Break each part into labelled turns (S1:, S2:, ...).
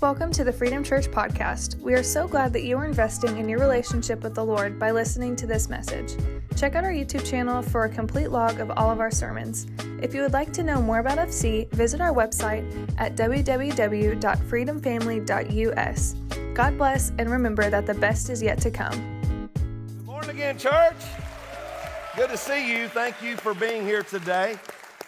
S1: Welcome to the Freedom Church podcast. We are so glad that you are investing in your relationship with the Lord by listening to this message. Check out our YouTube channel for a complete log of all of our sermons. If you would like to know more about FC, visit our website at www.freedomfamily.us. God bless, and remember that the best is yet to come.
S2: Good morning again, church. Good to see you. Thank you for being here today.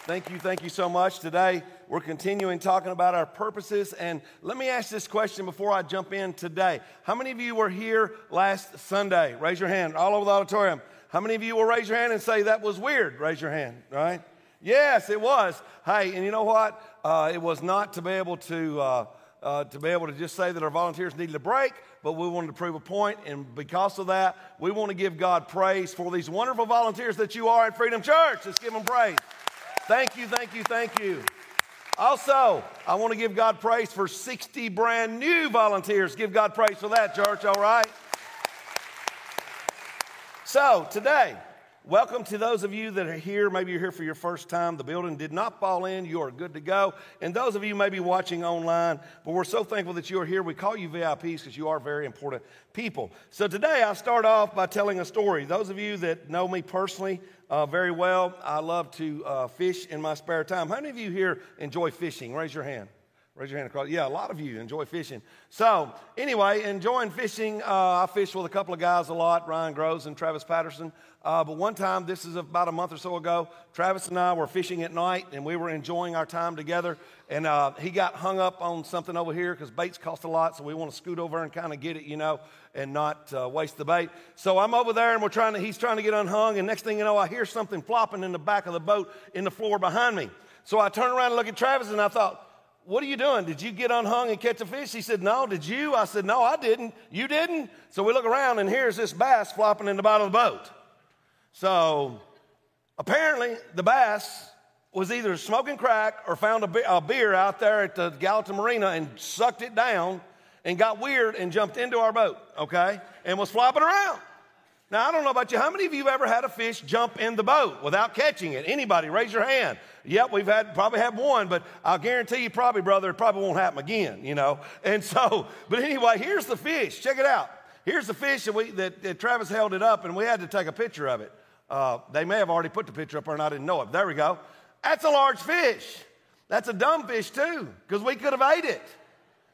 S2: Thank you, thank you so much. Today, we're continuing talking about our purposes. And let me ask this question before I jump in today. How many of you were here last Sunday? Raise your hand all over the auditorium. How many of you will raise your hand and say that was weird? Raise your hand, right? Yes, it was. Hey, and you know what? Uh, it was not to be able to. Uh, uh, to be able to just say that our volunteers needed a break, but we wanted to prove a point, and because of that, we want to give God praise for these wonderful volunteers that you are at Freedom Church. Let's give them praise. Thank you, thank you, thank you. Also, I want to give God praise for 60 brand new volunteers. Give God praise for that, church, all right? So, today, welcome to those of you that are here. Maybe you're here for your first time. The building did not fall in. You are good to go. And those of you may be watching online, but we're so thankful that you are here. We call you VIPs because you are very important people. So, today, I start off by telling a story. Those of you that know me personally, uh, very well. I love to uh, fish in my spare time. How many of you here enjoy fishing? Raise your hand. Raise your hand across. Yeah, a lot of you enjoy fishing. So, anyway, enjoying fishing. Uh, I fish with a couple of guys a lot, Ryan Groves and Travis Patterson. Uh, but one time, this is about a month or so ago, Travis and I were fishing at night and we were enjoying our time together. And uh, he got hung up on something over here because baits cost a lot, so we want to scoot over and kind of get it, you know, and not uh, waste the bait. So I'm over there and we're trying to, he's trying to get unhung. And next thing you know, I hear something flopping in the back of the boat in the floor behind me. So I turn around and look at Travis and I thought, what are you doing? Did you get unhung and catch a fish? He said, No. Did you? I said, No, I didn't. You didn't? So we look around and here's this bass flopping in the bottom of the boat. So apparently the bass was either smoking crack or found a, beer out there at the Gallatin Marina and sucked it down and got weird and jumped into our boat, okay? And was flopping around. Now, I don't know about you. How many of you have ever had a fish jump in the boat without catching it? Anybody? Raise your hand. Yep, we've had probably had one, but I'll guarantee you, probably, brother, it probably won't happen again, you know? And so, but anyway, here's the fish. Check it out. Here's the fish that, we, that, that Travis held it up, and we had to take a picture of it. Uh, they may have already put the picture up there, and I didn't know it. There we go. That's a large fish. That's a dumb fish, too, because we could have ate it.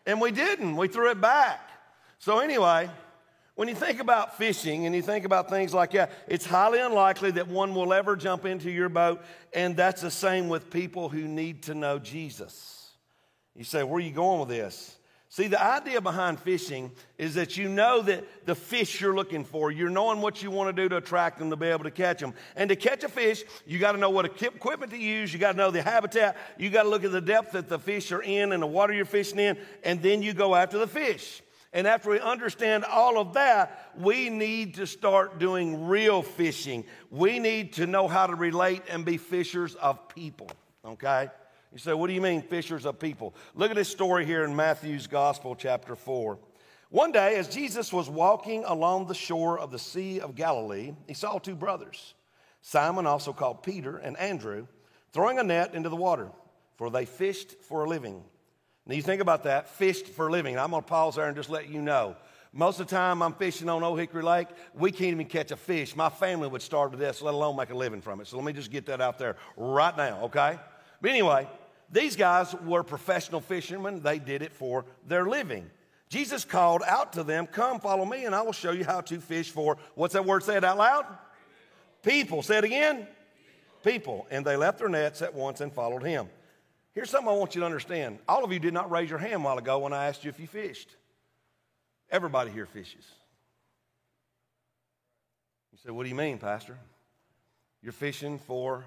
S2: And we didn't. We threw it back. So, anyway, when you think about fishing and you think about things like that, it's highly unlikely that one will ever jump into your boat. And that's the same with people who need to know Jesus. You say, Where are you going with this? See, the idea behind fishing is that you know that the fish you're looking for, you're knowing what you want to do to attract them to be able to catch them. And to catch a fish, you got to know what equipment to use, you got to know the habitat, you got to look at the depth that the fish are in and the water you're fishing in, and then you go after the fish. And after we understand all of that, we need to start doing real fishing. We need to know how to relate and be fishers of people, okay? You say, what do you mean, fishers of people? Look at this story here in Matthew's Gospel, chapter 4. One day, as Jesus was walking along the shore of the Sea of Galilee, he saw two brothers, Simon, also called Peter, and Andrew, throwing a net into the water, for they fished for a living. Now, you think about that, fished for a living. I'm going to pause there and just let you know. Most of the time I'm fishing on Old Hickory Lake, we can't even catch a fish. My family would starve to death, let alone make a living from it. So let me just get that out there right now, okay? But anyway, these guys were professional fishermen. They did it for their living. Jesus called out to them, Come, follow me, and I will show you how to fish for what's that word said out loud? People. Say it again. People. And they left their nets at once and followed him. Here's something I want you to understand. All of you did not raise your hand a while ago when I asked you if you fished. Everybody here fishes. You say, What do you mean, Pastor? You're fishing for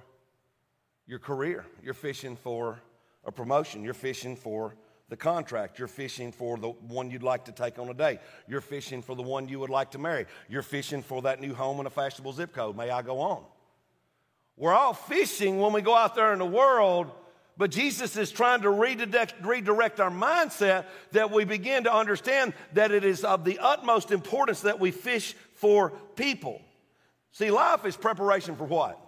S2: your career, you're fishing for a promotion, you're fishing for the contract. You're fishing for the one you'd like to take on a day. You're fishing for the one you would like to marry. You're fishing for that new home in a fashionable zip code. May I go on? We're all fishing when we go out there in the world but Jesus is trying to redirect, redirect, our mindset that we begin to understand that it is of the utmost importance that we fish for people. See, life is preparation for what?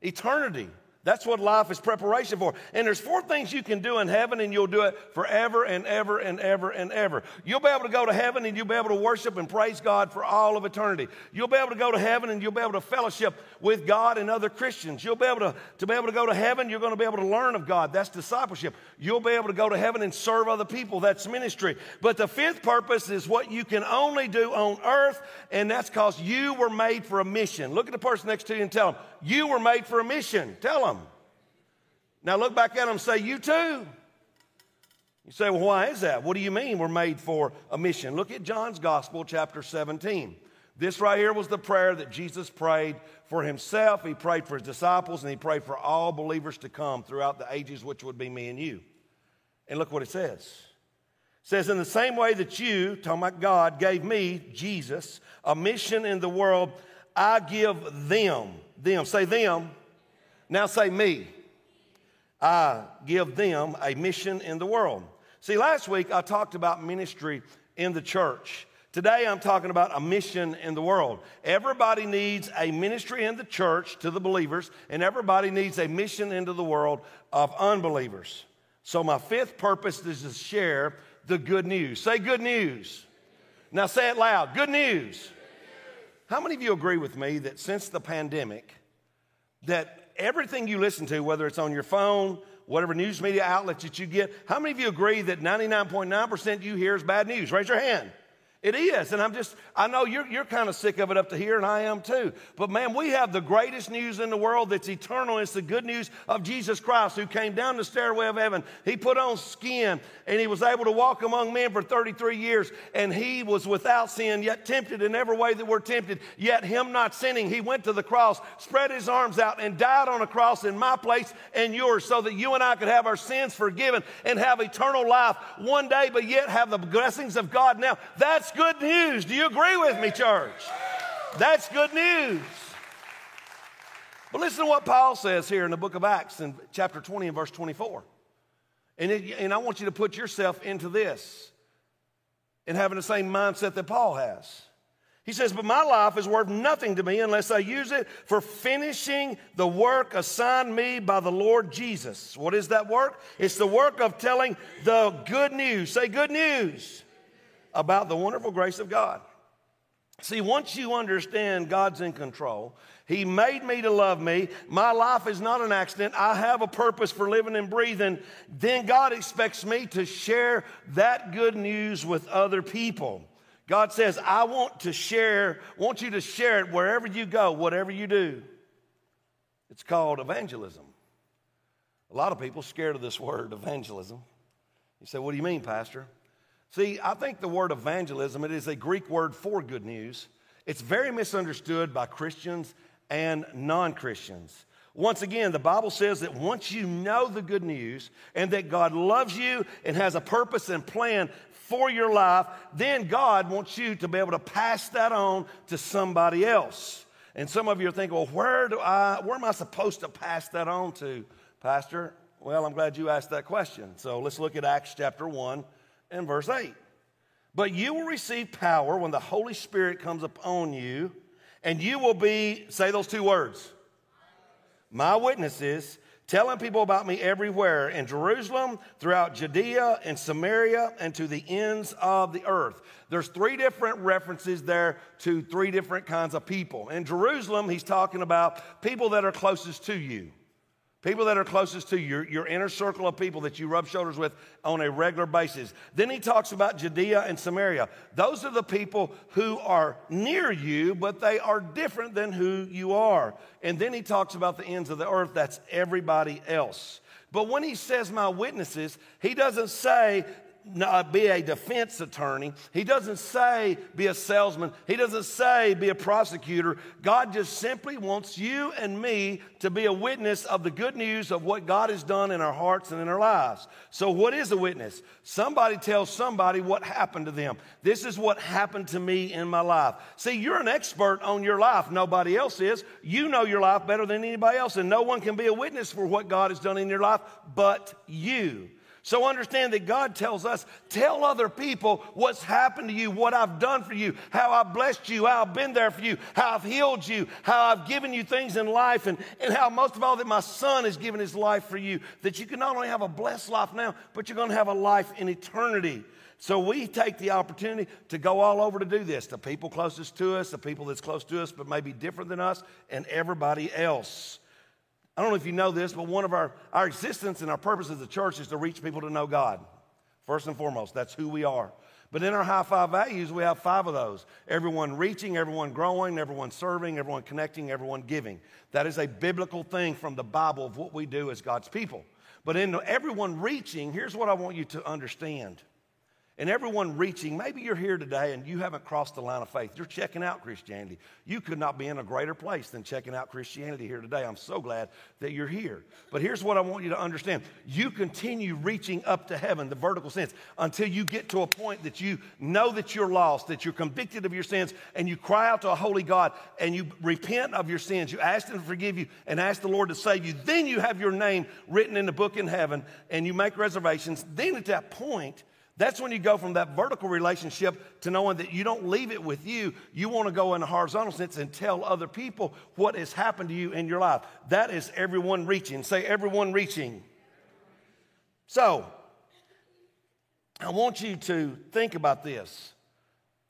S2: Eternity. That's what life is preparation for. And there's four things you can do in heaven, and you'll do it forever and ever and ever and ever. You'll be able to go to heaven and you'll be able to worship and praise God for all of eternity. You'll be able to go to heaven and you'll be able to fellowship with God and other Christians. You'll be able to, to be able to go to heaven, you're going to be able to learn of God. That's discipleship. You'll be able to go to heaven and serve other people. That's ministry. But the fifth purpose is what you can only do on earth, and that's because you were made for a mission. Look at the person next to you and tell them, You were made for a mission. Tell them. Now look back at them and say, You too. You say, Well, why is that? What do you mean we're made for a mission? Look at John's Gospel, chapter 17. This right here was the prayer that Jesus prayed for himself, he prayed for his disciples, and he prayed for all believers to come throughout the ages, which would be me and you. And look what it says. It says, In the same way that you, talking about God, gave me, Jesus, a mission in the world, I give them, them, say them, now say me. I give them a mission in the world. See, last week I talked about ministry in the church. Today I'm talking about a mission in the world. Everybody needs a ministry in the church to the believers, and everybody needs a mission into the world of unbelievers. So, my fifth purpose is to share the good news. Say good news. Now, say it loud good news. How many of you agree with me that since the pandemic, that everything you listen to, whether it's on your phone, whatever news media outlets that you get, how many of you agree that 99.9% you hear is bad news? Raise your hand. It is. And I'm just, I know you're, you're kind of sick of it up to here, and I am too. But man, we have the greatest news in the world that's eternal. It's the good news of Jesus Christ who came down the stairway of heaven. He put on skin and he was able to walk among men for 33 years. And he was without sin, yet tempted in every way that we're tempted, yet him not sinning. He went to the cross, spread his arms out, and died on a cross in my place and yours so that you and I could have our sins forgiven and have eternal life one day, but yet have the blessings of God now. That's good news. Do you agree with me, church? That's good news. But listen to what Paul says here in the book of Acts in chapter 20 and verse 24. And, it, and I want you to put yourself into this and having the same mindset that Paul has. He says, But my life is worth nothing to me unless I use it for finishing the work assigned me by the Lord Jesus. What is that work? It's the work of telling the good news. Say, good news about the wonderful grace of God. See, once you understand God's in control, He made me to love me. My life is not an accident. I have a purpose for living and breathing. Then God expects me to share that good news with other people. God says, I want to share, want you to share it wherever you go, whatever you do. It's called evangelism. A lot of people scared of this word, evangelism. You say, What do you mean, Pastor? See, I think the word evangelism, it is a Greek word for good news. It's very misunderstood by Christians and non Christians. Once again, the Bible says that once you know the good news and that God loves you and has a purpose and plan for your life, then God wants you to be able to pass that on to somebody else. And some of you are thinking, well, where do I, where am I supposed to pass that on to, Pastor? Well, I'm glad you asked that question. So let's look at Acts chapter 1 and verse 8. But you will receive power when the Holy Spirit comes upon you, and you will be, say those two words, my witnesses, telling people about me everywhere in Jerusalem, throughout Judea and Samaria, and to the ends of the earth. There's three different references there to three different kinds of people. In Jerusalem, he's talking about people that are closest to you. People that are closest to you, your, your inner circle of people that you rub shoulders with on a regular basis. Then he talks about Judea and Samaria. Those are the people who are near you, but they are different than who you are. And then he talks about the ends of the earth. That's everybody else. But when he says my witnesses, he doesn't say Uh, be a defense attorney. He doesn't say be a salesman. He doesn't say be a prosecutor. God just simply wants you and me to be a witness of the good news of what God has done in our hearts and in our lives. So, what is a witness? Somebody tells somebody what happened to them. This is what happened to me in my life. See, you're an expert on your life. Nobody else is. You know your life better than anybody else, and no one can be a witness for what God has done in your life but you. So understand that God tells us, tell other people what's happened to you, what I've done for you, how I've blessed you, how I've been there for you, how I've healed you, how I've given you things in life, and, and how most of all that my son has given his life for you, that you can not only have a blessed life now, but you're going to have a life in eternity. So we take the opportunity to go all over to do this. The people closest to us, the people that's close to us, but maybe different than us, and everybody else. I don't know if you know this, but one of our, our existence and our purpose as a church is to reach people to know God. First and foremost, that's who we are. But in our high five values, we have five of those everyone reaching, everyone growing, everyone serving, everyone connecting, everyone giving. That is a biblical thing from the Bible of what we do as God's people. But in everyone reaching, here's what I want you to understand and everyone reaching, maybe you're here today and you haven't crossed the line of faith. You're checking out Christianity. You could not be in a greater place than checking out Christianity here today. I'm so glad that you're here. But here's what I want you to understand you continue reaching up to heaven, the vertical sense, until you get to a point that you know that you're lost, that you're convicted of your sins, and you cry out to a holy God and you repent of your sins. You ask Him to forgive you and ask the Lord to save you. Then you have your name written in the book in heaven and you make reservations. Then at that point, that's when you go from that vertical relationship to knowing that you don't leave it with you. You want to go in a horizontal sense and tell other people what has happened to you in your life. That is everyone reaching. Say, everyone reaching. So, I want you to think about this.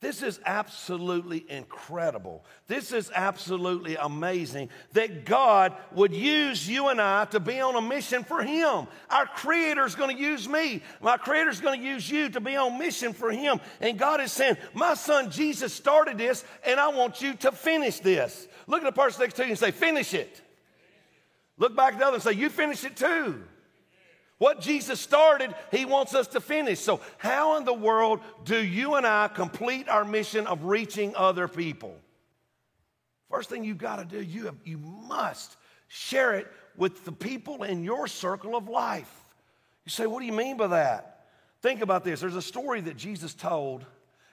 S2: This is absolutely incredible. This is absolutely amazing that God would use you and I to be on a mission for Him. Our Creator is going to use me. My Creator is going to use you to be on mission for Him. And God is saying, My son Jesus started this, and I want you to finish this. Look at the person next to you and say, Finish it. Look back at the other and say, You finish it too. What Jesus started, he wants us to finish. So, how in the world do you and I complete our mission of reaching other people? First thing you've got to do, you, have, you must share it with the people in your circle of life. You say, What do you mean by that? Think about this. There's a story that Jesus told,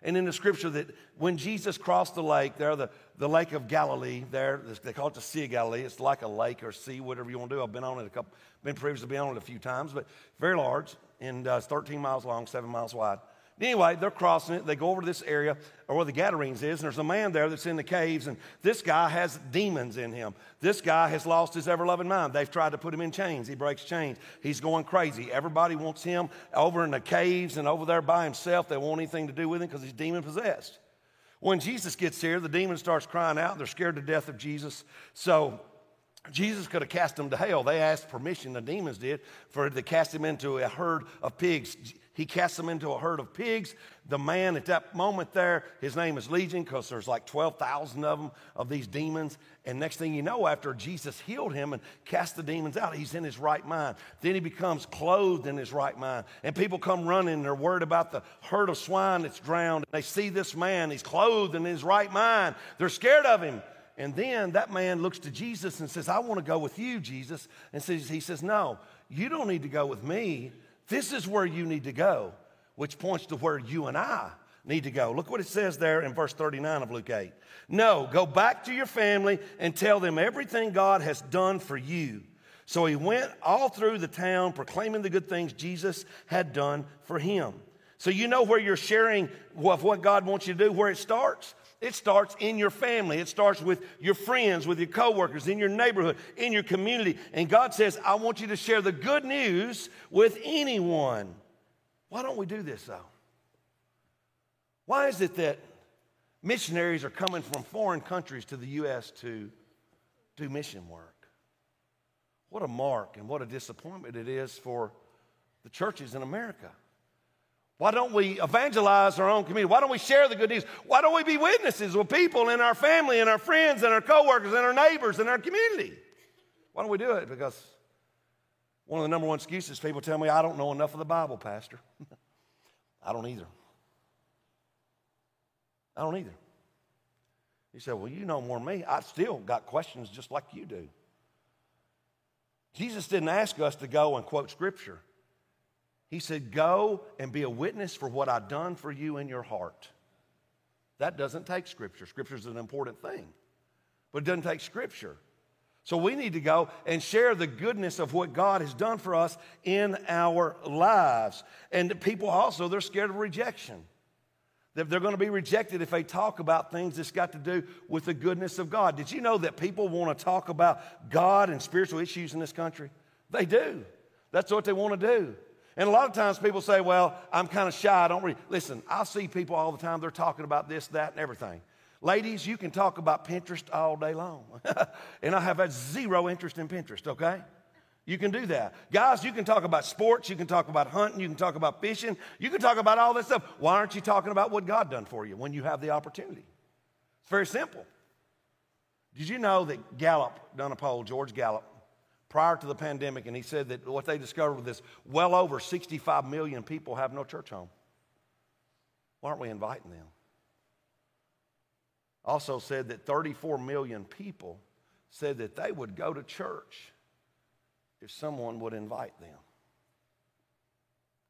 S2: and in the scripture, that when Jesus crossed the lake, there, the, the lake of Galilee, there, they call it the Sea of Galilee. It's like a lake or sea, whatever you want to do. I've been on it a couple, been privileged to be on it a few times, but very large, and uh, it's 13 miles long, seven miles wide. Anyway, they're crossing it. They go over to this area or where the Gadarenes is, and there's a man there that's in the caves, and this guy has demons in him. This guy has lost his ever loving mind. They've tried to put him in chains. He breaks chains. He's going crazy. Everybody wants him over in the caves and over there by himself. They want anything to do with him because he's demon possessed. When Jesus gets here, the demon starts crying out. They're scared to death of Jesus. So Jesus could have cast them to hell. They asked permission, the demons did, for to cast him into a herd of pigs. He cast them into a herd of pigs. The man at that moment there, his name is Legion because there's like 12,000 of them, of these demons. And next thing you know, after Jesus healed him and cast the demons out, he's in his right mind. Then he becomes clothed in his right mind. And people come running and they're worried about the herd of swine that's drowned. And they see this man, he's clothed in his right mind. They're scared of him. And then that man looks to Jesus and says, I want to go with you, Jesus. And says, he says, No, you don't need to go with me. This is where you need to go, which points to where you and I need to go. Look what it says there in verse 39 of Luke 8. No, go back to your family and tell them everything God has done for you. So he went all through the town proclaiming the good things Jesus had done for him. So you know where you're sharing of what God wants you to do, where it starts? It starts in your family. It starts with your friends, with your coworkers, in your neighborhood, in your community. And God says, I want you to share the good news with anyone. Why don't we do this though? Why is it that missionaries are coming from foreign countries to the U.S. to do mission work? What a mark and what a disappointment it is for the churches in America. Why don't we evangelize our own community? Why don't we share the good news? Why don't we be witnesses with people in our family and our friends and our coworkers and our neighbors and our community? Why don't we do it? Because one of the number one excuses people tell me, I don't know enough of the Bible, Pastor. I don't either. I don't either. He said, Well, you know more than me. I still got questions just like you do. Jesus didn't ask us to go and quote scripture. He said, Go and be a witness for what I've done for you in your heart. That doesn't take scripture. Scripture is an important thing, but it doesn't take scripture. So we need to go and share the goodness of what God has done for us in our lives. And people also, they're scared of rejection. They're going to be rejected if they talk about things that's got to do with the goodness of God. Did you know that people want to talk about God and spiritual issues in this country? They do. That's what they want to do. And a lot of times people say, well, I'm kind of shy. I don't really. Listen, I see people all the time, they're talking about this, that, and everything. Ladies, you can talk about Pinterest all day long. and I have had zero interest in Pinterest, okay? You can do that. Guys, you can talk about sports, you can talk about hunting, you can talk about fishing, you can talk about all that stuff. Why aren't you talking about what God done for you when you have the opportunity? It's very simple. Did you know that Gallup done a poll, George Gallup, prior to the pandemic, and he said that what they discovered was this well over 65 million people have no church home. Why aren't we inviting them? also said that 34 million people said that they would go to church if someone would invite them.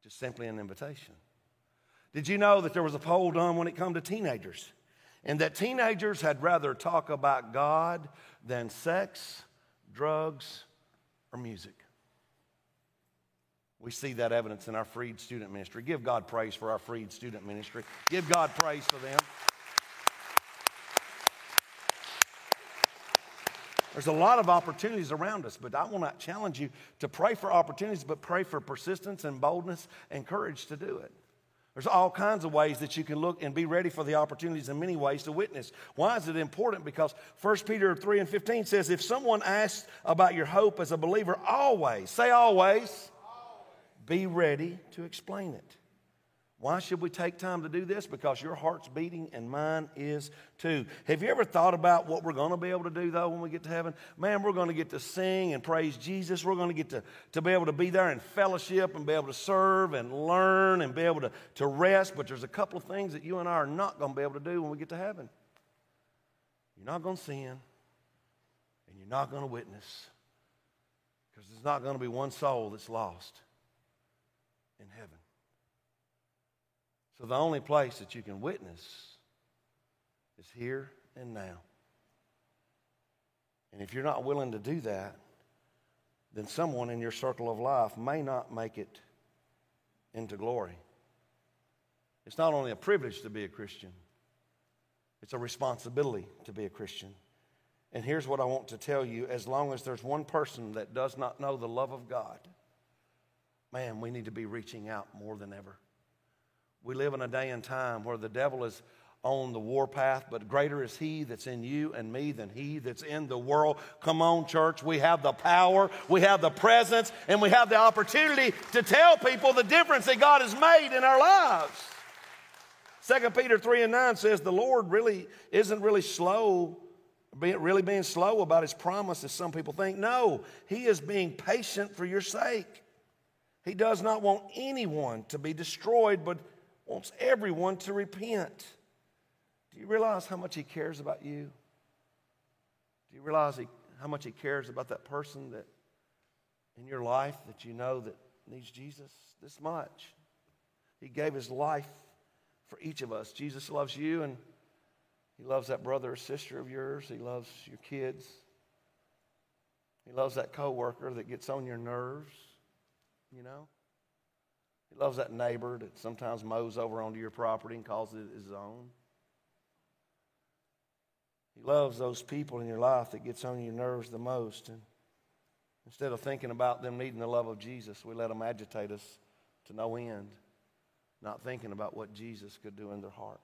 S2: Just simply an invitation. Did you know that there was a poll done when it come to teenagers? And that teenagers had rather talk about God than sex, drugs, or music. We see that evidence in our freed student ministry. Give God praise for our freed student ministry. Give God praise for them. There's a lot of opportunities around us, but I want to challenge you to pray for opportunities, but pray for persistence and boldness and courage to do it. There's all kinds of ways that you can look and be ready for the opportunities in many ways to witness. Why is it important? Because 1 Peter 3 and 15 says, if someone asks about your hope as a believer, always, say always, always. be ready to explain it. Why should we take time to do this? Because your heart's beating and mine is too. Have you ever thought about what we're going to be able to do, though, when we get to heaven? Man, we're going to get to sing and praise Jesus. We're going to get to, to be able to be there and fellowship and be able to serve and learn and be able to, to rest. But there's a couple of things that you and I are not going to be able to do when we get to heaven. You're not going to sin, and you're not going to witness, because there's not going to be one soul that's lost in heaven. So the only place that you can witness is here and now. And if you're not willing to do that, then someone in your circle of life may not make it into glory. It's not only a privilege to be a Christian, it's a responsibility to be a Christian. And here's what I want to tell you as long as there's one person that does not know the love of God, man, we need to be reaching out more than ever. We live in a day and time where the devil is on the warpath, but greater is he that's in you and me than he that's in the world. Come on, church. We have the power, we have the presence, and we have the opportunity to tell people the difference that God has made in our lives. 2 Peter 3 and 9 says the Lord really isn't really slow, really being slow about his promise as some people think. No, he is being patient for your sake. He does not want anyone to be destroyed, but wants everyone to repent. Do you realize how much He cares about you? Do you realize he, how much He cares about that person that in your life that you know that needs Jesus this much? He gave His life for each of us. Jesus loves you and He loves that brother or sister of yours. He loves your kids. He loves that coworker that gets on your nerves, you know? He loves that neighbor that sometimes mows over onto your property and calls it his own. He loves those people in your life that gets on your nerves the most. And instead of thinking about them needing the love of Jesus, we let them agitate us to no end, not thinking about what Jesus could do in their hearts.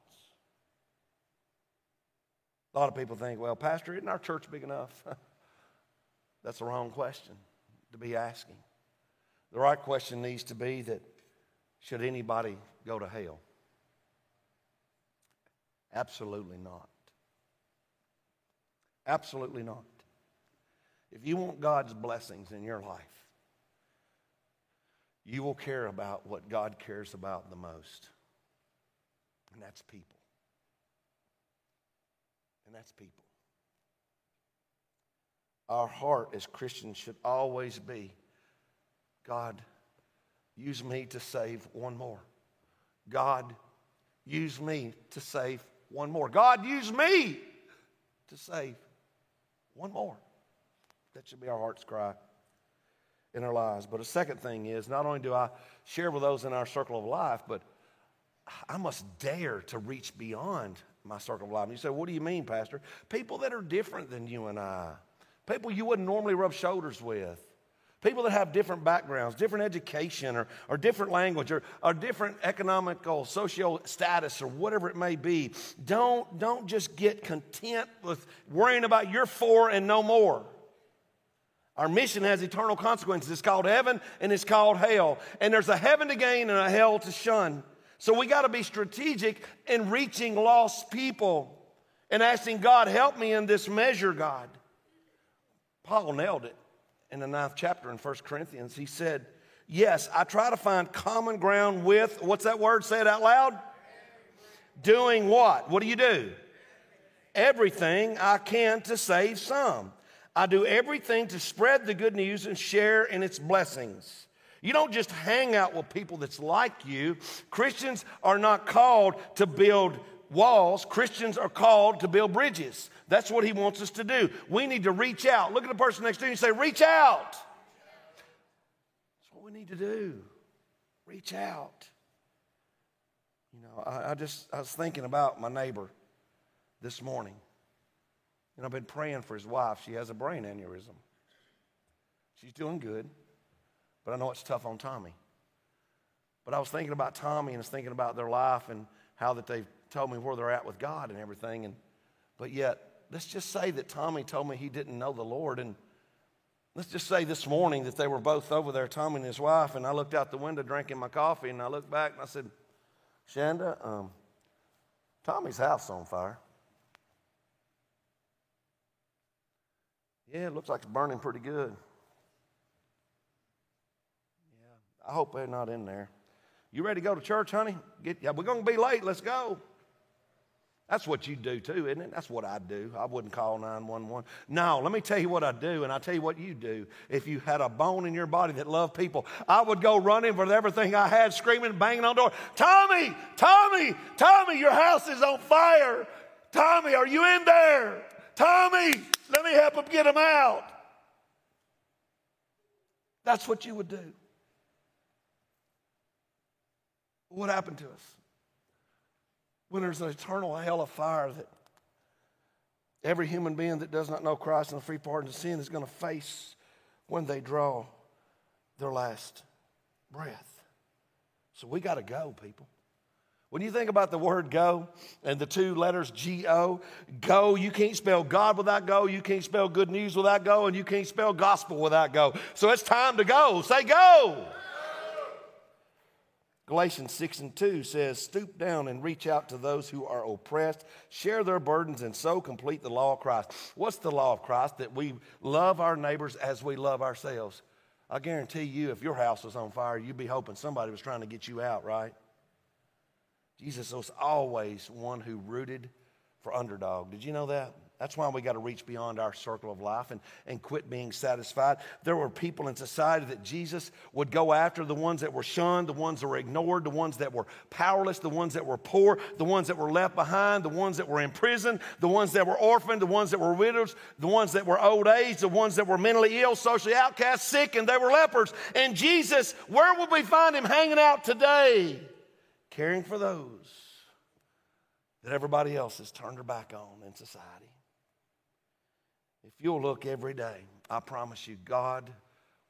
S2: A lot of people think, well, Pastor, isn't our church big enough? That's the wrong question to be asking. The right question needs to be that should anybody go to hell? Absolutely not. Absolutely not. If you want God's blessings in your life, you will care about what God cares about the most, and that's people. And that's people. Our heart as Christians should always be God, use me to save one more. God, use me to save one more. God, use me to save one more. That should be our heart's cry in our lives. But a second thing is not only do I share with those in our circle of life, but I must dare to reach beyond my circle of life. And you say, What do you mean, Pastor? People that are different than you and I, people you wouldn't normally rub shoulders with. People that have different backgrounds, different education, or, or different language, or, or different economical, social status, or whatever it may be. Don't, don't just get content with worrying about your four and no more. Our mission has eternal consequences. It's called heaven and it's called hell. And there's a heaven to gain and a hell to shun. So we got to be strategic in reaching lost people and asking God, help me in this measure, God. Paul nailed it in the ninth chapter in 1 Corinthians. He said, Yes, I try to find common ground with, what's that word? Say it out loud. Doing what? What do you do? Everything I can to save some. I do everything to spread the good news and share in its blessings. You don't just hang out with people that's like you. Christians are not called to build walls, Christians are called to build bridges. That's what he wants us to do. We need to reach out. Look at the person next to you and say, Reach out. That's what we need to do. Reach out. You know, I, I just, I was thinking about my neighbor this morning. And I've been praying for his wife. She has a brain aneurysm. She's doing good, but I know it's tough on Tommy. But I was thinking about Tommy and I was thinking about their life and how that they've told me where they're at with God and everything. And but yet, let's just say that Tommy told me he didn't know the Lord. And let's just say this morning that they were both over there, Tommy and his wife, and I looked out the window drinking my coffee, and I looked back and I said, Shanda, um, Tommy's house on fire. Yeah, it looks like it's burning pretty good. Yeah, I hope they're not in there. You ready to go to church, honey? Get, yeah, we're going to be late. Let's go. That's what you do too, isn't it? That's what I do. I wouldn't call 911. No, let me tell you what I do, and I'll tell you what you do. If you had a bone in your body that loved people, I would go running with everything I had, screaming, banging on the door. Tommy, Tommy, Tommy, your house is on fire. Tommy, are you in there? Tommy, let me help him get him out. That's what you would do. What happened to us? When there's an eternal hell of fire that every human being that does not know Christ and the free pardon of sin is going to face when they draw their last breath. So we got to go, people. When you think about the word go and the two letters G O, go, you can't spell God without go, you can't spell good news without go, and you can't spell gospel without go. So it's time to go. Say go. Galatians 6 and 2 says, Stoop down and reach out to those who are oppressed, share their burdens, and so complete the law of Christ. What's the law of Christ? That we love our neighbors as we love ourselves. I guarantee you, if your house was on fire, you'd be hoping somebody was trying to get you out, right? Jesus was always one who rooted for underdog. Did you know that? That's why we got to reach beyond our circle of life and, and quit being satisfied. There were people in society that Jesus would go after the ones that were shunned, the ones that were ignored, the ones that were powerless, the ones that were poor, the ones that were left behind, the ones that were in prison, the ones that were orphaned, the ones that were widows, the ones that were old age, the ones that were mentally ill, socially outcast, sick, and they were lepers. And Jesus, where would we find him hanging out today? Caring for those that everybody else has turned their back on in society. If you'll look every day, I promise you, God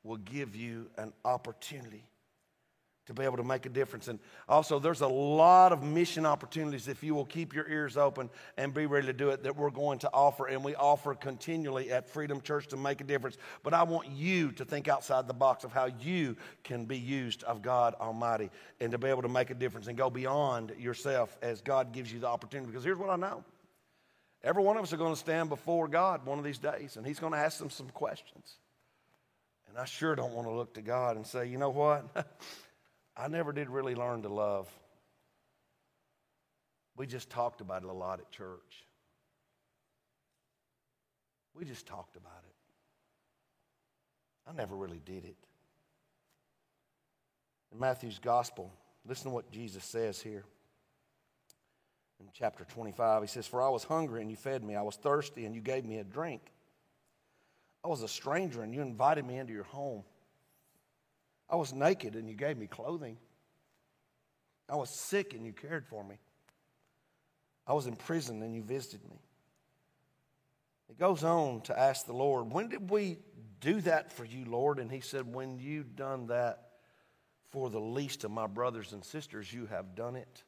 S2: will give you an opportunity to be able to make a difference. And also, there's a lot of mission opportunities if you will keep your ears open and be ready to do it that we're going to offer. And we offer continually at Freedom Church to make a difference. But I want you to think outside the box of how you can be used of God Almighty and to be able to make a difference and go beyond yourself as God gives you the opportunity. Because here's what I know Every one of us are going to stand before God one of these days, and He's going to ask them some questions. And I sure don't want to look to God and say, you know what? I never did really learn to love. We just talked about it a lot at church. We just talked about it. I never really did it. In Matthew's gospel, listen to what Jesus says here in chapter 25. He says, For I was hungry and you fed me, I was thirsty and you gave me a drink. I was a stranger and you invited me into your home. I was naked and you gave me clothing. I was sick and you cared for me. I was in prison and you visited me. It goes on to ask the Lord, When did we do that for you, Lord? And he said, When you've done that for the least of my brothers and sisters, you have done it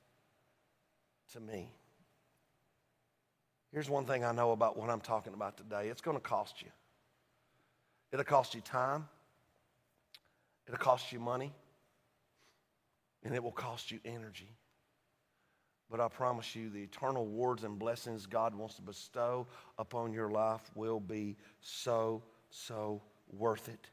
S2: to me. Here's one thing I know about what I'm talking about today it's going to cost you. It'll cost you time, it'll cost you money, and it will cost you energy. But I promise you, the eternal rewards and blessings God wants to bestow upon your life will be so, so worth it.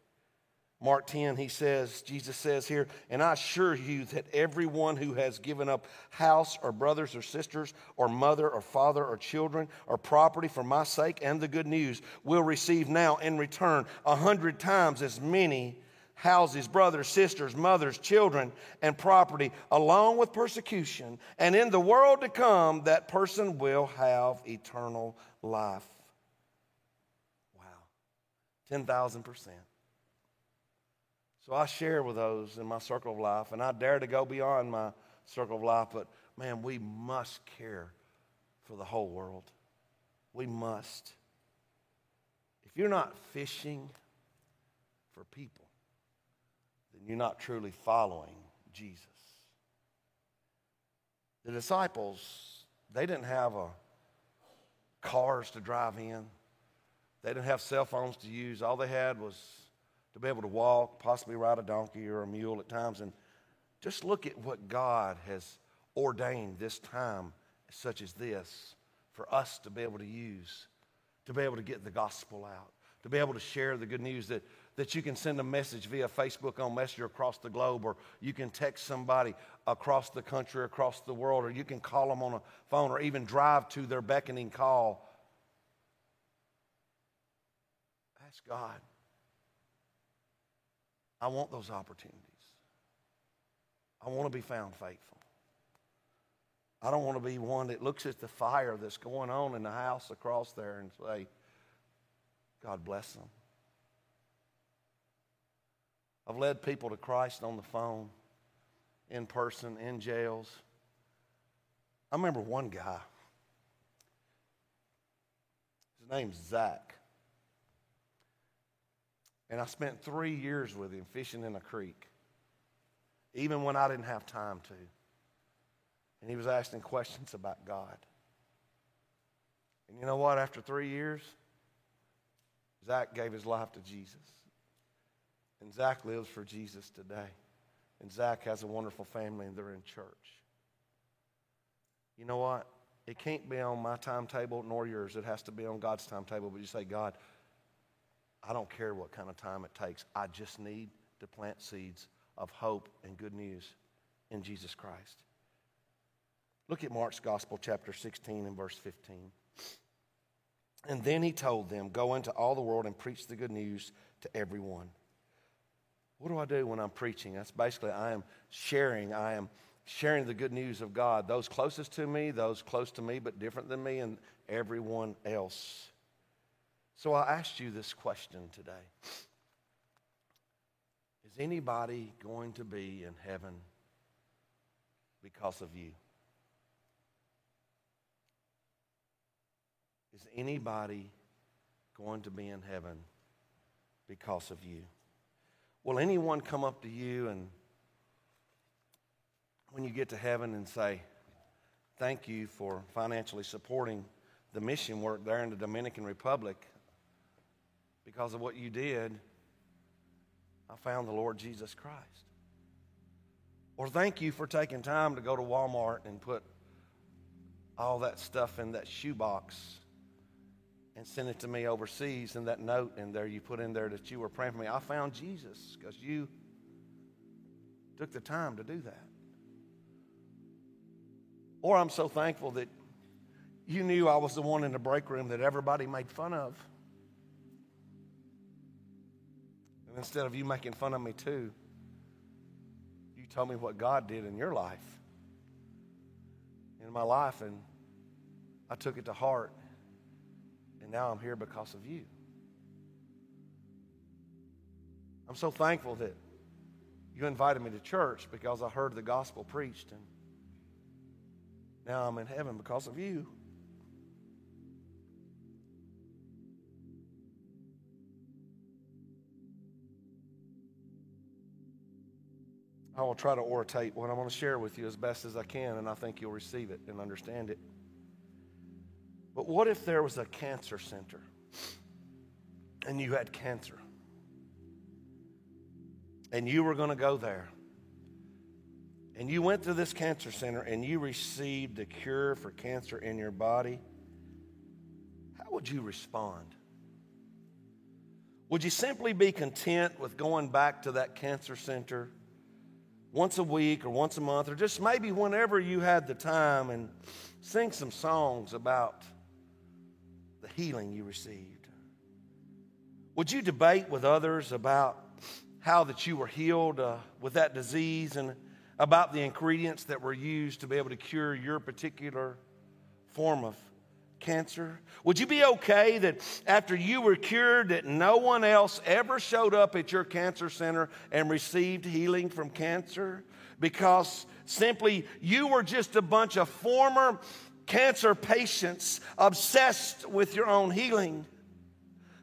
S2: Mark 10, he says, Jesus says here, and I assure you that everyone who has given up house or brothers or sisters or mother or father or children or property for my sake and the good news will receive now in return a hundred times as many houses, brothers, sisters, mothers, children, and property, along with persecution. And in the world to come, that person will have eternal life. Wow. 10,000%. So I share with those in my circle of life, and I dare to go beyond my circle of life, but man, we must care for the whole world. We must. If you're not fishing for people, then you're not truly following Jesus. The disciples, they didn't have a cars to drive in. They didn't have cell phones to use. All they had was to be able to walk, possibly ride a donkey or a mule at times. And just look at what God has ordained this time, such as this, for us to be able to use, to be able to get the gospel out, to be able to share the good news that, that you can send a message via Facebook on Messenger across the globe, or you can text somebody across the country, across the world, or you can call them on a phone, or even drive to their beckoning call. Ask God I want those opportunities. I want to be found faithful. I don't want to be one that looks at the fire that's going on in the house across there and say, God bless them. I've led people to Christ on the phone, in person, in jails. I remember one guy. His name's Zach. And I spent three years with him fishing in a creek, even when I didn't have time to. And he was asking questions about God. And you know what? After three years, Zach gave his life to Jesus. And Zach lives for Jesus today. And Zach has a wonderful family, and they're in church. You know what? It can't be on my timetable nor yours. It has to be on God's timetable. But you say, God, I don't care what kind of time it takes. I just need to plant seeds of hope and good news in Jesus Christ. Look at Mark's Gospel, chapter 16 and verse 15. And then he told them, Go into all the world and preach the good news to everyone. What do I do when I'm preaching? That's basically I am sharing. I am sharing the good news of God. Those closest to me, those close to me but different than me, and everyone else. So I asked you this question today Is anybody going to be in heaven because of you? Is anybody going to be in heaven because of you? Will anyone come up to you and when you get to heaven and say, Thank you for financially supporting the mission work there in the Dominican Republic? Because of what you did, I found the Lord Jesus Christ. Or thank you for taking time to go to Walmart and put all that stuff in that shoebox and send it to me overseas and that note in there you put in there that you were praying for me. I found Jesus because you took the time to do that. Or I'm so thankful that you knew I was the one in the break room that everybody made fun of. Instead of you making fun of me too, you told me what God did in your life, in my life, and I took it to heart. And now I'm here because of you. I'm so thankful that you invited me to church because I heard the gospel preached, and now I'm in heaven because of you. I will try to orate what I'm going to share with you as best as I can, and I think you'll receive it and understand it. But what if there was a cancer center and you had cancer? And you were going to go there. And you went to this cancer center and you received the cure for cancer in your body. How would you respond? Would you simply be content with going back to that cancer center once a week or once a month, or just maybe whenever you had the time and sing some songs about the healing you received? Would you debate with others about how that you were healed uh, with that disease and about the ingredients that were used to be able to cure your particular form of cancer? Would you be okay that after you were cured that no one else ever showed up at your cancer center and received healing from cancer because simply you were just a bunch of former cancer patients obsessed with your own healing,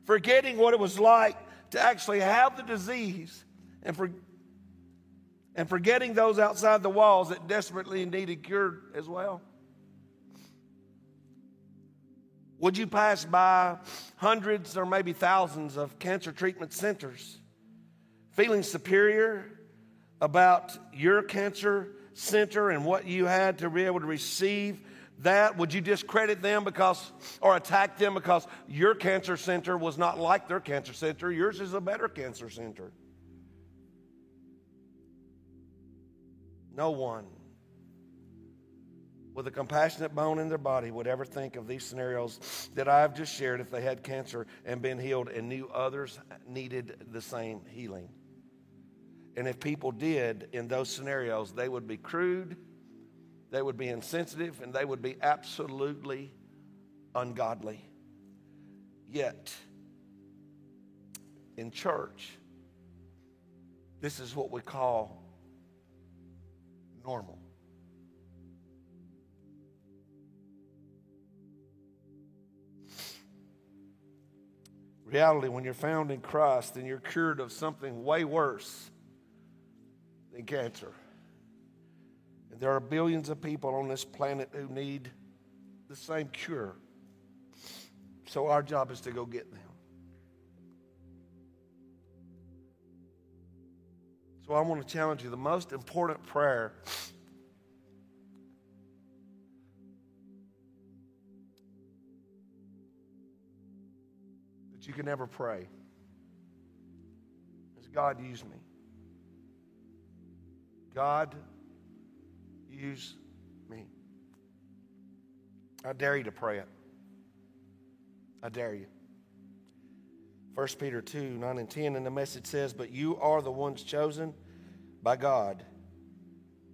S2: forgetting what it was like to actually have the disease and for and forgetting those outside the walls that desperately needed cured as well. Would you pass by hundreds or maybe thousands of cancer treatment centers feeling superior about your cancer center and what you had to be able to receive that? Would you discredit them because, or attack them because your cancer center was not like their cancer center? Yours is a better cancer center. No one with a compassionate bone in their body would ever think of these scenarios that I've just shared if they had cancer and been healed and knew others needed the same healing. And if people did in those scenarios, they would be crude, they would be insensitive, and they would be absolutely ungodly. Yet, in church, this is what we call normal. Reality, when you're found in Christ, then you're cured of something way worse than cancer. And there are billions of people on this planet who need the same cure. So our job is to go get them. So I want to challenge you the most important prayer you can never pray is God, use me. God, use me. I dare you to pray it. I dare you. 1 Peter 2 9 and 10, and the message says, But you are the ones chosen by God,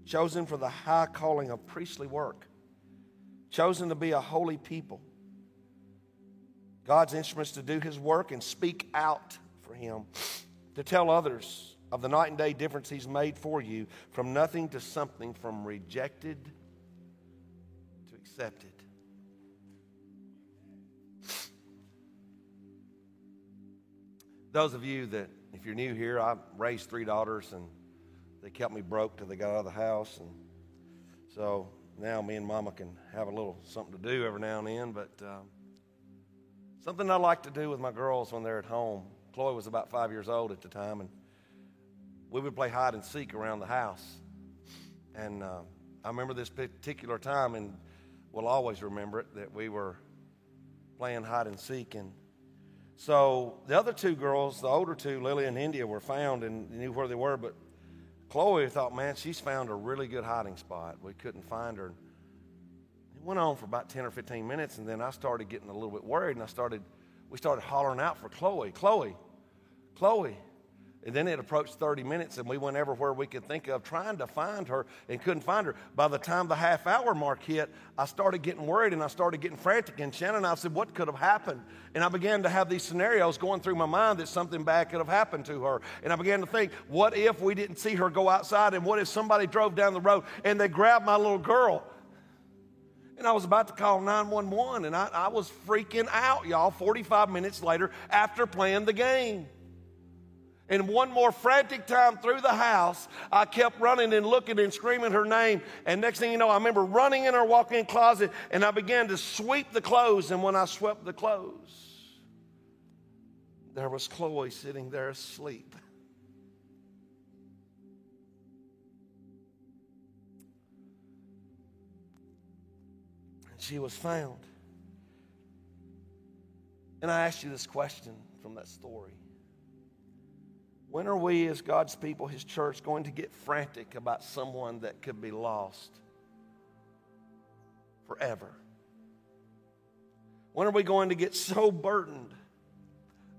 S2: chosen for the high calling of priestly work, chosen to be a holy people God's instruments to do His work and speak out for Him, to tell others of the night and day difference He's made for you from nothing to something, from rejected to accepted. Those of you that, if you're new here, I raised three daughters and they kept me broke till they got out of the house. And so now me and mama can have a little something to do every now and then. But uh, Something I like to do with my girls when they're at home. Chloe was about five years old at the time, and we would play hide and seek around the house. And uh, I remember this particular time, and we'll always remember it, that we were playing hide and seek. And so the other two girls, the older two, Lily and India, were found and knew where they were. But Chloe thought, man, she's found a really good hiding spot. We couldn't find her. It went on for about 10 or 15 minutes, and then I started getting a little bit worried, and I started, we started hollering out for Chloe, Chloe, Chloe. And then it approached 30 minutes, and we went everywhere we could think of trying to find her and couldn't find her. By the time the half hour mark hit, I started getting worried and I started getting frantic. And Shannon and I said, What could have happened? And I began to have these scenarios going through my mind that something bad could have happened to her. And I began to think, What if we didn't see her go outside? And what if somebody drove down the road and they grabbed my little girl? And I was about to call 911, and I, I was freaking out, y'all, 45 minutes later after playing the game. And one more frantic time through the house, I kept running and looking and screaming her name. And next thing you know, I remember running in her walk in closet and I began to sweep the clothes. And when I swept the clothes, there was Chloe sitting there asleep. She was found. And I asked you this question from that story. When are we, as God's people, His church, going to get frantic about someone that could be lost forever? When are we going to get so burdened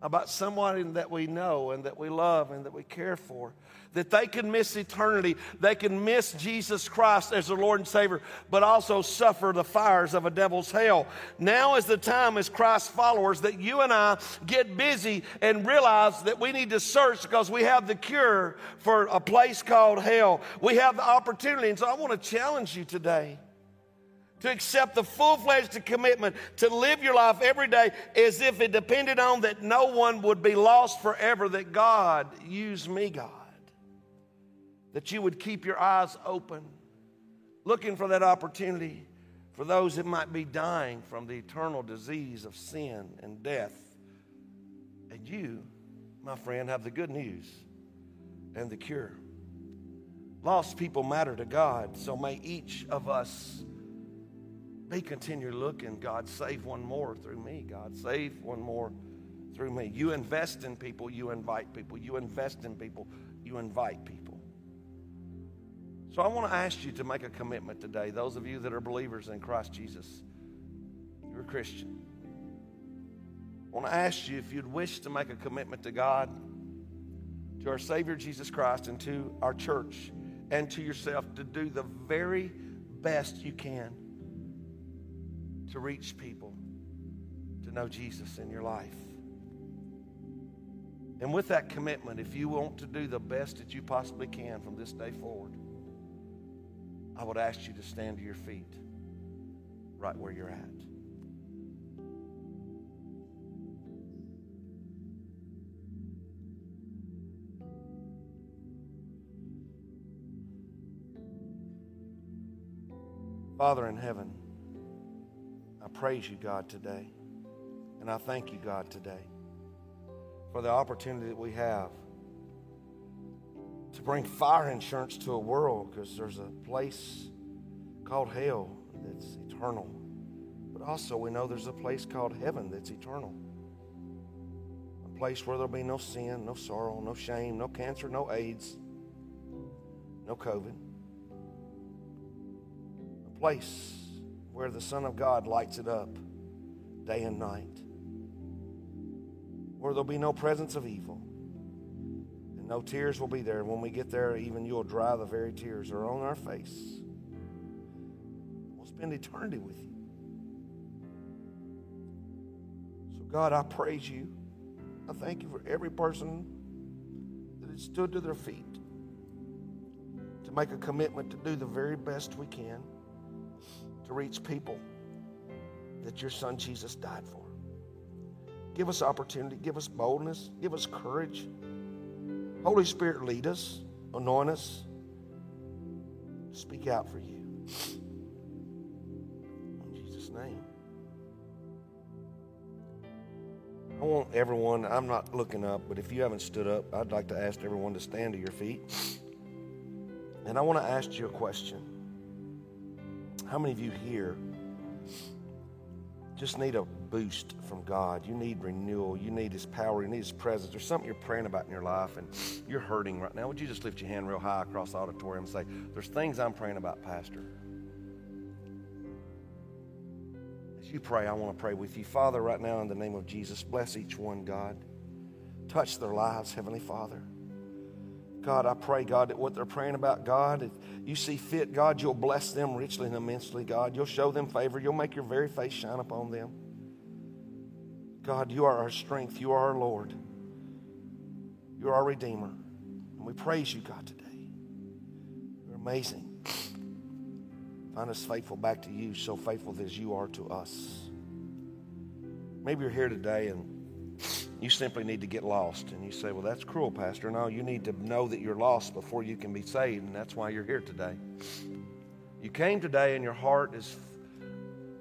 S2: about someone that we know and that we love and that we care for that they can miss eternity, they can miss Jesus Christ as their Lord and Savior, but also suffer the fires of a devil's hell. Now is the time, as Christ followers, that you and I get busy and realize that we need to search because we have the cure for a place called hell. We have the opportunity. And so I want to challenge you today to accept the full fledged commitment to live your life every day as if it depended on that no one would be lost forever, that God use me, God that you would keep your eyes open, looking for that opportunity for those that might be dying from the eternal disease of sin and death. And you, my friend, have the good news and the cure. Lost people matter to God, so may each of us be continually looking. God, save one more through me. God, save one more through me. You invest in people, you invite people. You invest in people, you invite people. So I want to ask you to make a commitment today. Those of you that are believers in Christ Jesus, you're a Christian. I want to ask you if you'd wish to make a commitment to God, to our Savior Jesus Christ, and to our church, and to yourself to do the very best you can to reach people to know Jesus in your life. And with that commitment, if you want to do the best that you possibly can from this day forward, I would ask you to stand to your feet right where you're at. Father in heaven, I praise you, God, today. And I thank you, God, today for the opportunity that we have to bring fire insurance to a world because there's a place called hell that's eternal. But also, we know there's a place called heaven that's eternal. A place where there'll be no sin, no sorrow, no shame, no cancer, no AIDS, no COVID. A place where the Son of God lights it up day and night. Where there'll be no presence of evil no tears will be there. When we get there, even you'll dry the very tears that are on our face. We'll spend eternity with you. So, God, I praise you. I thank you for every person that has stood to their feet to make a commitment to do the very best we can to reach people that your son Jesus died for. Give us opportunity, give us boldness, give us courage. Holy Spirit, lead us, anoint us, speak out for you. In Jesus' name. I want everyone, I'm not looking up, but if you haven't stood up, I'd like to ask everyone to stand to your feet. And I want to ask you a question. How many of you here just need a boost from God. You need renewal. You need His power. You need His presence. There's something you're praying about in your life and you're hurting right now. Would you just lift your hand real high across the auditorium and say, There's things I'm praying about, Pastor? As you pray, I want to pray with you. Father, right now, in the name of Jesus, bless each one, God. Touch their lives, Heavenly Father. God, I pray, God, that what they're praying about, God, if you see fit, God, you'll bless them richly and immensely, God. You'll show them favor. You'll make your very face shine upon them. God, you are our strength. You are our Lord. You are our Redeemer. And we praise you, God, today. You're amazing. Find us faithful back to you, so faithful as you are to us. Maybe you're here today and you simply need to get lost. And you say, Well, that's cruel, Pastor. No, you need to know that you're lost before you can be saved, and that's why you're here today. You came today, and your heart is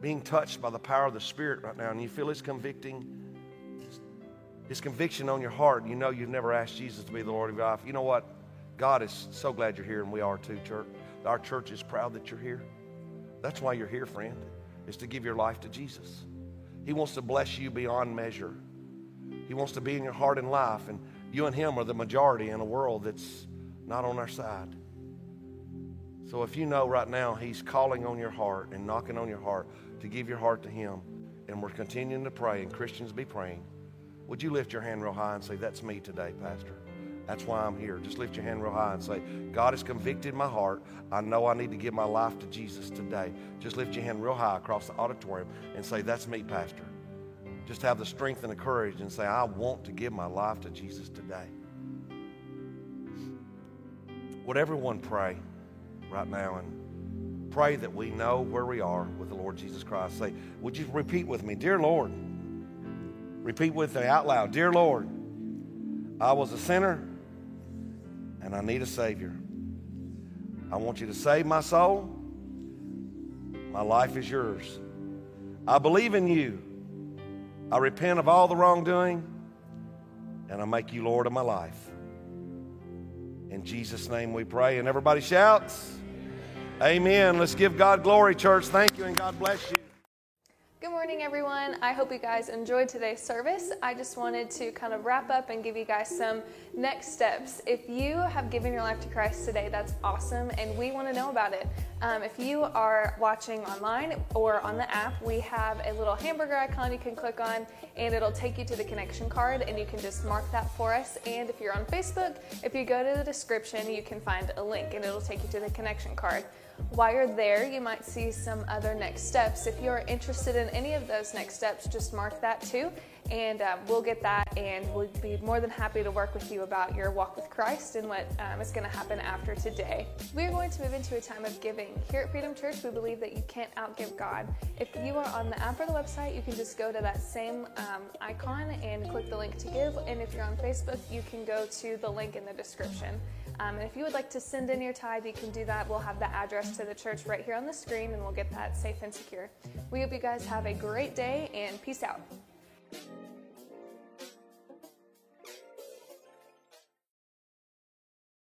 S2: being touched by the power of the Spirit right now, and you feel His convicting, His conviction on your heart. and You know you've never asked Jesus to be the Lord of your life. You know what? God is so glad you're here, and we are too, church. Our church is proud that you're here. That's why you're here, friend, is to give your life to Jesus. He wants to bless you beyond measure. He wants to be in your heart and life, and you and Him are the majority in a world that's not on our side. So if you know right now He's calling on your heart and knocking on your heart to give your heart to Him, and we're continuing to pray, and Christians be praying, would you lift your hand real high and say, That's me today, Pastor? That's why I'm here. Just lift your hand real high and say, God has convicted my heart. I know I need to give my life to Jesus today. Just lift your hand real high across the auditorium and say, That's me, Pastor just have the strength and the courage and say, I want to give my life to Jesus today. Would everyone pray right now and pray that we know where we are with the Lord Jesus Christ? Say, would you repeat with me, Dear Lord? Repeat with me out loud, Dear Lord, I was a sinner and I need a Savior. I want you to save my soul. My life is yours. I believe in you. I repent of all the wrongdoing and I make you Lord of my life. In Jesus' name we pray. And everybody shouts, Amen. Let's give God glory, church. Thank you and God bless you.
S1: Good morning, everyone. I hope you guys enjoyed today's service. I just wanted to kind of wrap up and give you guys some next steps. If you have given your life to Christ today, that's awesome, and we want to know about it. Um, if you are watching online or on the app, we have a little hamburger icon you can click on, and it'll take you to the connection card, and you can just mark that for us. And if you're on Facebook, if you go to the description, you can find a link, and it'll take you to the connection card. While you're there, you might see some other next steps. If you're interested in any of those next steps, just mark that too, and um, we'll get that, and we'll be more than happy to work with you about your walk with Christ and what um, is going to happen after today. We are going to move into a time of giving. Here at Freedom Church, we believe that you can't outgive God. If you are on the app or the website, you can just go to that same um, icon and click the link to give. And if you're on Facebook, you can go to the link in the description. Um, and if you would like to send in your tithe, you can do that. We'll have the address to the church right here on the screen, and we'll get that safe and secure. We hope you guys have a great day, and peace out thank you